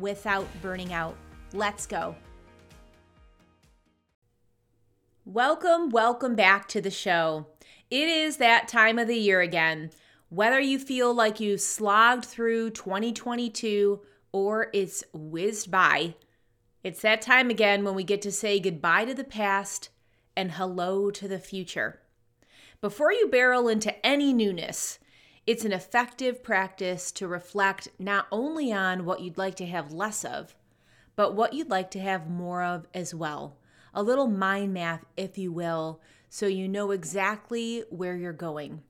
without burning out. Let's go. Welcome, welcome back to the show. It is that time of the year again. Whether you feel like you slogged through 2022 or it's whizzed by, it's that time again when we get to say goodbye to the past and hello to the future. Before you barrel into any newness, it's an effective practice to reflect not only on what you'd like to have less of, but what you'd like to have more of as well. A little mind math, if you will, so you know exactly where you're going.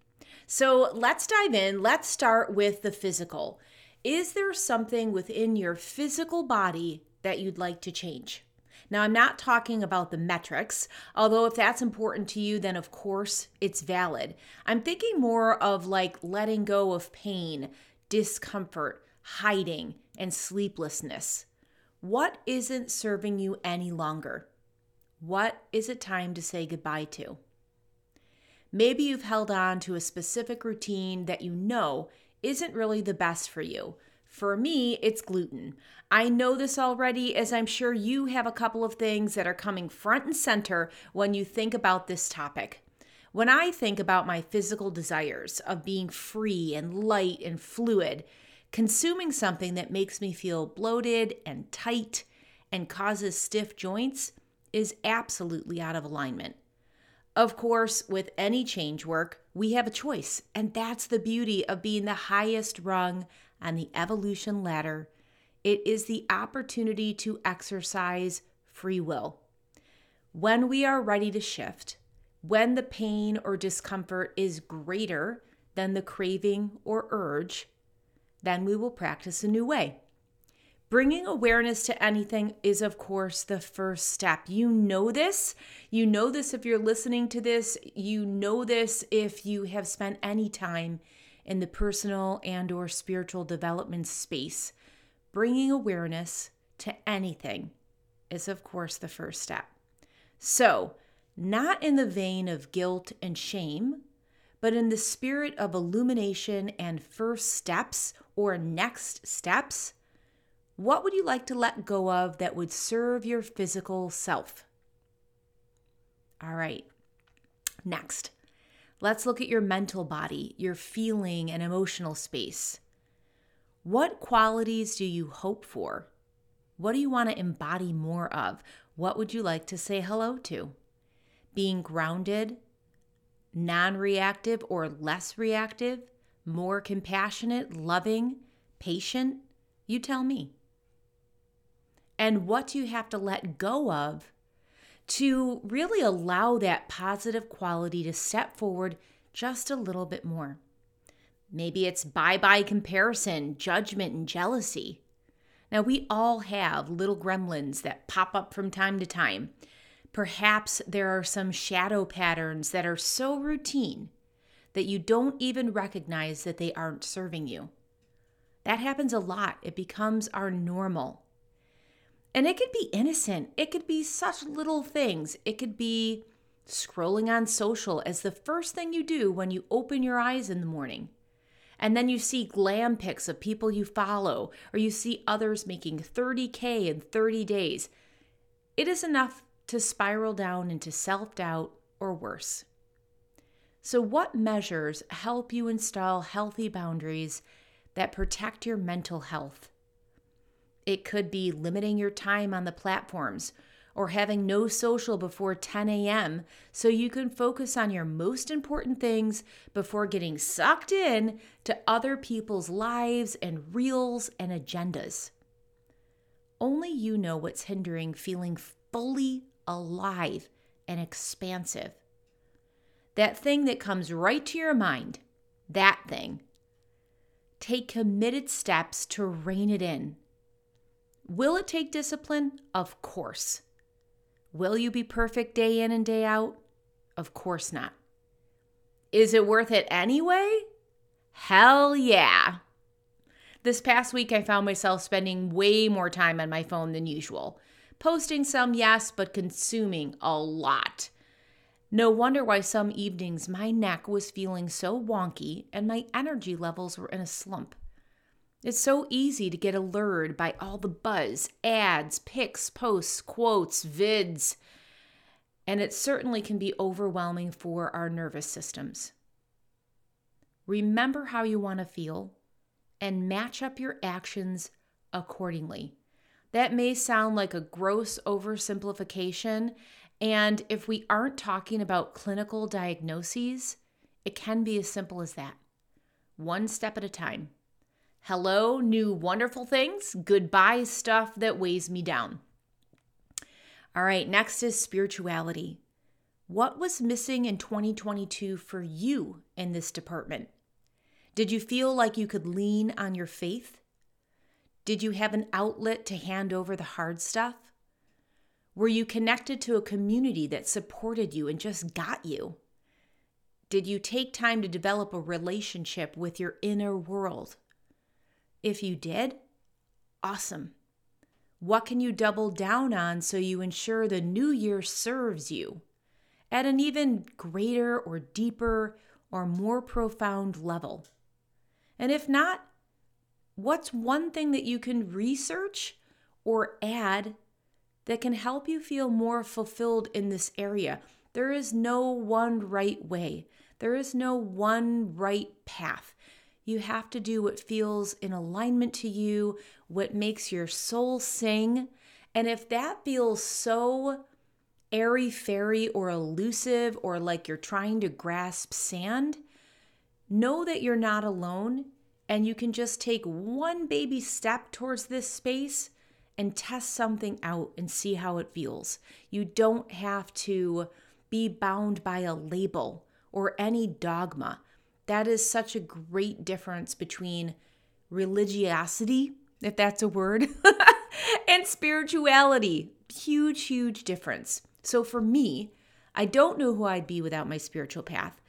So let's dive in. Let's start with the physical. Is there something within your physical body that you'd like to change? Now, I'm not talking about the metrics, although if that's important to you, then of course it's valid. I'm thinking more of like letting go of pain, discomfort, hiding, and sleeplessness. What isn't serving you any longer? What is it time to say goodbye to? Maybe you've held on to a specific routine that you know isn't really the best for you. For me, it's gluten. I know this already, as I'm sure you have a couple of things that are coming front and center when you think about this topic. When I think about my physical desires of being free and light and fluid, consuming something that makes me feel bloated and tight and causes stiff joints is absolutely out of alignment. Of course, with any change work, we have a choice, and that's the beauty of being the highest rung on the evolution ladder it is the opportunity to exercise free will. When we are ready to shift, when the pain or discomfort is greater than the craving or urge, then we will practice a new way. Bringing awareness to anything is, of course, the first step. You know this. You know this if you're listening to this. You know this if you have spent any time in the personal and or spiritual development space bringing awareness to anything is, of course, the first step. So, not in the vein of guilt and shame, but in the spirit of illumination and first steps or next steps, what would you like to let go of that would serve your physical self? All right, next, let's look at your mental body, your feeling and emotional space. What qualities do you hope for? What do you want to embody more of? What would you like to say hello to? Being grounded, non reactive or less reactive, more compassionate, loving, patient? You tell me. And what do you have to let go of to really allow that positive quality to step forward just a little bit more? Maybe it's bye bye comparison, judgment, and jealousy. Now, we all have little gremlins that pop up from time to time. Perhaps there are some shadow patterns that are so routine that you don't even recognize that they aren't serving you. That happens a lot. It becomes our normal. And it could be innocent, it could be such little things. It could be scrolling on social as the first thing you do when you open your eyes in the morning and then you see glam pics of people you follow, or you see others making 30K in 30 days, it is enough to spiral down into self doubt or worse. So, what measures help you install healthy boundaries that protect your mental health? It could be limiting your time on the platforms or having no social before 10 a.m. so you can focus on your most important things before getting sucked in to other people's lives and reels and agendas. Only you know what's hindering feeling fully alive and expansive. That thing that comes right to your mind, that thing. Take committed steps to rein it in Will it take discipline? Of course. Will you be perfect day in and day out? Of course not. Is it worth it anyway? Hell yeah. This past week, I found myself spending way more time on my phone than usual. Posting some, yes, but consuming a lot. No wonder why some evenings my neck was feeling so wonky and my energy levels were in a slump. It's so easy to get allured by all the buzz, ads, pics, posts, quotes, vids, and it certainly can be overwhelming for our nervous systems. Remember how you want to feel and match up your actions accordingly. That may sound like a gross oversimplification, and if we aren't talking about clinical diagnoses, it can be as simple as that. One step at a time. Hello, new wonderful things. Goodbye, stuff that weighs me down. All right, next is spirituality. What was missing in 2022 for you in this department? Did you feel like you could lean on your faith? Did you have an outlet to hand over the hard stuff? Were you connected to a community that supported you and just got you? Did you take time to develop a relationship with your inner world? If you did, awesome. What can you double down on so you ensure the new year serves you at an even greater or deeper or more profound level? And if not, what's one thing that you can research or add that can help you feel more fulfilled in this area? There is no one right way, there is no one right path. You have to do what feels in alignment to you, what makes your soul sing. And if that feels so airy fairy or elusive or like you're trying to grasp sand, know that you're not alone and you can just take one baby step towards this space and test something out and see how it feels. You don't have to be bound by a label or any dogma. That is such a great difference between religiosity, if that's a word, and spirituality. Huge, huge difference. So for me, I don't know who I'd be without my spiritual path.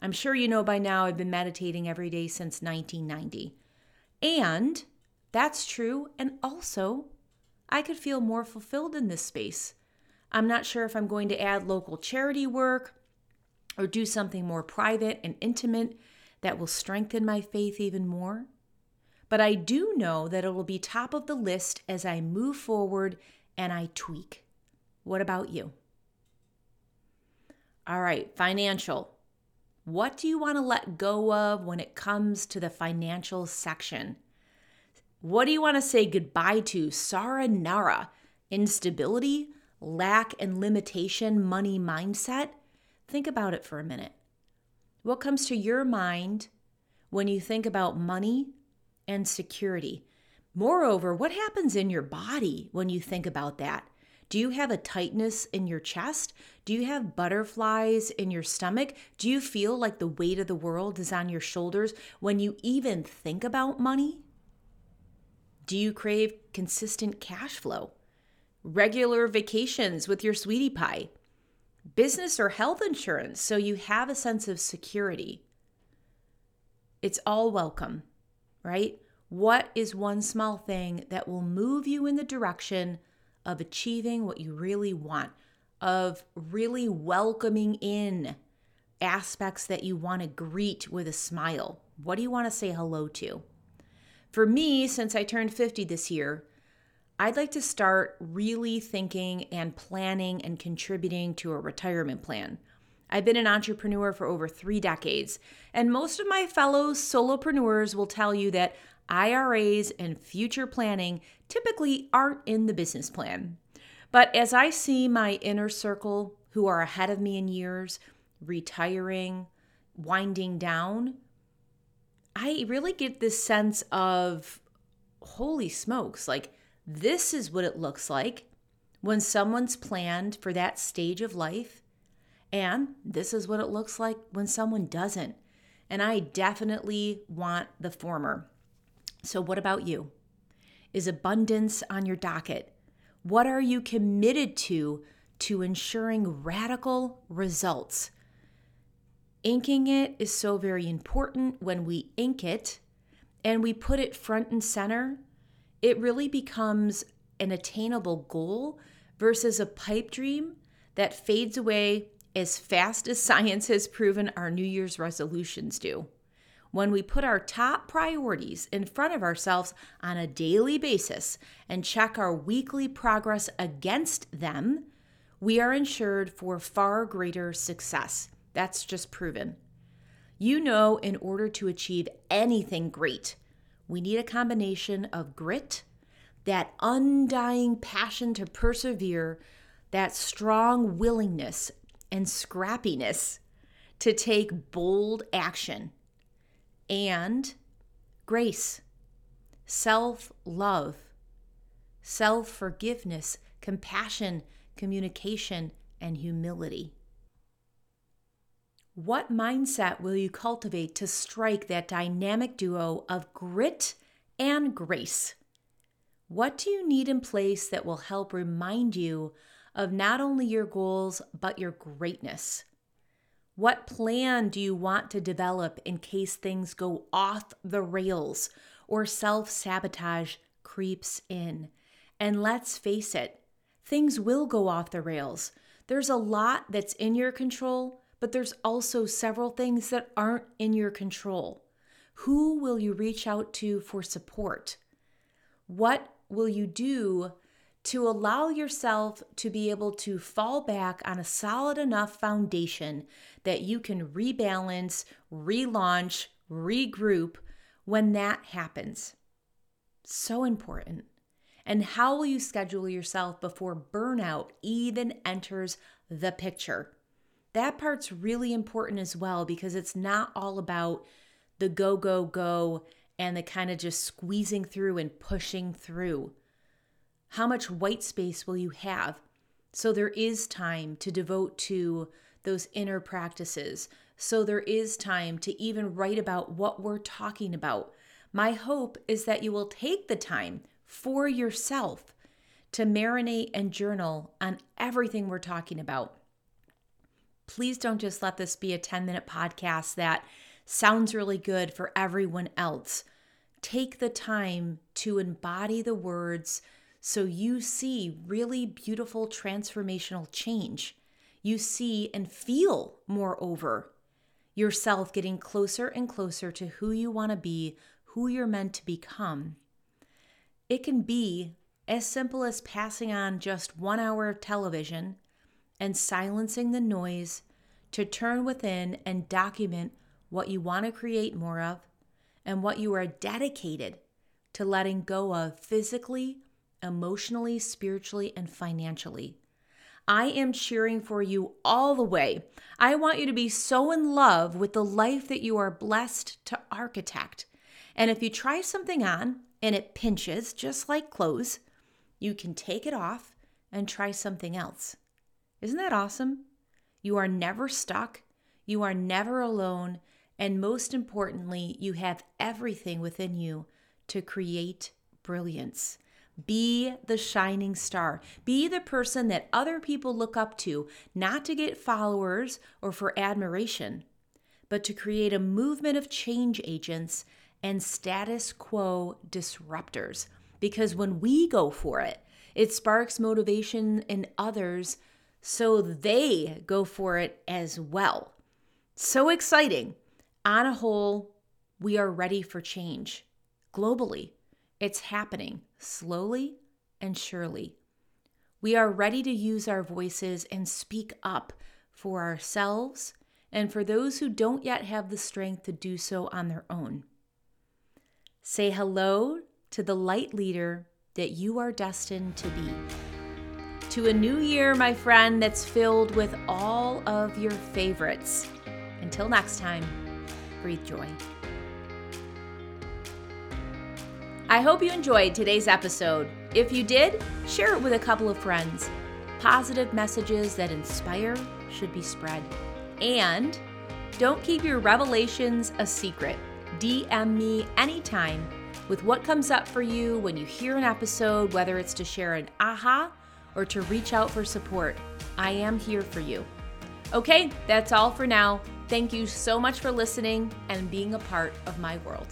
I'm sure you know by now I've been meditating every day since 1990. And that's true. And also, I could feel more fulfilled in this space. I'm not sure if I'm going to add local charity work or do something more private and intimate that will strengthen my faith even more. But I do know that it will be top of the list as I move forward and I tweak. What about you? All right, financial. What do you want to let go of when it comes to the financial section? What do you want to say goodbye to? Saranara, instability, lack and limitation money mindset? Think about it for a minute. What comes to your mind when you think about money and security? Moreover, what happens in your body when you think about that? Do you have a tightness in your chest? Do you have butterflies in your stomach? Do you feel like the weight of the world is on your shoulders when you even think about money? Do you crave consistent cash flow? Regular vacations with your sweetie pie? Business or health insurance so you have a sense of security. It's all welcome, right? What is one small thing that will move you in the direction of achieving what you really want, of really welcoming in aspects that you want to greet with a smile? What do you want to say hello to? For me, since I turned 50 this year, I'd like to start really thinking and planning and contributing to a retirement plan. I've been an entrepreneur for over three decades, and most of my fellow solopreneurs will tell you that IRAs and future planning typically aren't in the business plan. But as I see my inner circle who are ahead of me in years, retiring, winding down, I really get this sense of holy smokes, like this is what it looks like when someone's planned for that stage of life. And this is what it looks like when someone doesn't. And I definitely want the former. So, what about you? Is abundance on your docket? What are you committed to to ensuring radical results? Inking it is so very important when we ink it and we put it front and center. It really becomes an attainable goal versus a pipe dream that fades away as fast as science has proven our New Year's resolutions do. When we put our top priorities in front of ourselves on a daily basis and check our weekly progress against them, we are insured for far greater success. That's just proven. You know, in order to achieve anything great, we need a combination of grit, that undying passion to persevere, that strong willingness and scrappiness to take bold action, and grace, self love, self forgiveness, compassion, communication, and humility. What mindset will you cultivate to strike that dynamic duo of grit and grace? What do you need in place that will help remind you of not only your goals, but your greatness? What plan do you want to develop in case things go off the rails or self sabotage creeps in? And let's face it, things will go off the rails. There's a lot that's in your control, but there's also several things that aren't in your control. Who will you reach out to for support? What will you do to allow yourself to be able to fall back on a solid enough foundation that you can rebalance, relaunch, regroup when that happens? So important. And how will you schedule yourself before burnout even enters the picture? That part's really important as well because it's not all about the go, go, go and the kind of just squeezing through and pushing through. How much white space will you have? So there is time to devote to those inner practices. So there is time to even write about what we're talking about. My hope is that you will take the time for yourself to marinate and journal on everything we're talking about. Please don't just let this be a 10 minute podcast that sounds really good for everyone else. Take the time to embody the words so you see really beautiful transformational change. You see and feel, moreover, yourself getting closer and closer to who you want to be, who you're meant to become. It can be as simple as passing on just one hour of television and silencing the noise to turn within and document what you want to create more of and what you are dedicated to letting go of physically, emotionally, spiritually, and financially. I am cheering for you all the way. I want you to be so in love with the life that you are blessed to architect. And if you try something on and it pinches, just like clothes, you can take it off and try something else. Isn't that awesome? You are never stuck, you are never alone, and most importantly, you have everything within you to create brilliance. Be the shining star. Be the person that other people look up to, not to get followers or for admiration, but to create a movement of change agents and status quo disruptors. Because when we go for it, it sparks motivation in others so they go for it as well. So exciting. On a whole, we are ready for change globally. It's happening slowly and surely. We are ready to use our voices and speak up for ourselves and for those who don't yet have the strength to do so on their own. Say hello to the light leader that you are destined to be. To a new year, my friend, that's filled with all of your favorites. Until next time, breathe joy. I hope you enjoyed today's episode. If you did, share it with a couple of friends. Positive messages that inspire should be spread. And don't keep your revelations a secret. DM me anytime with what comes up for you when you hear an episode, whether it's to share an aha or to reach out for support. I am here for you. Okay, that's all for now. Thank you so much for listening and being a part of my world.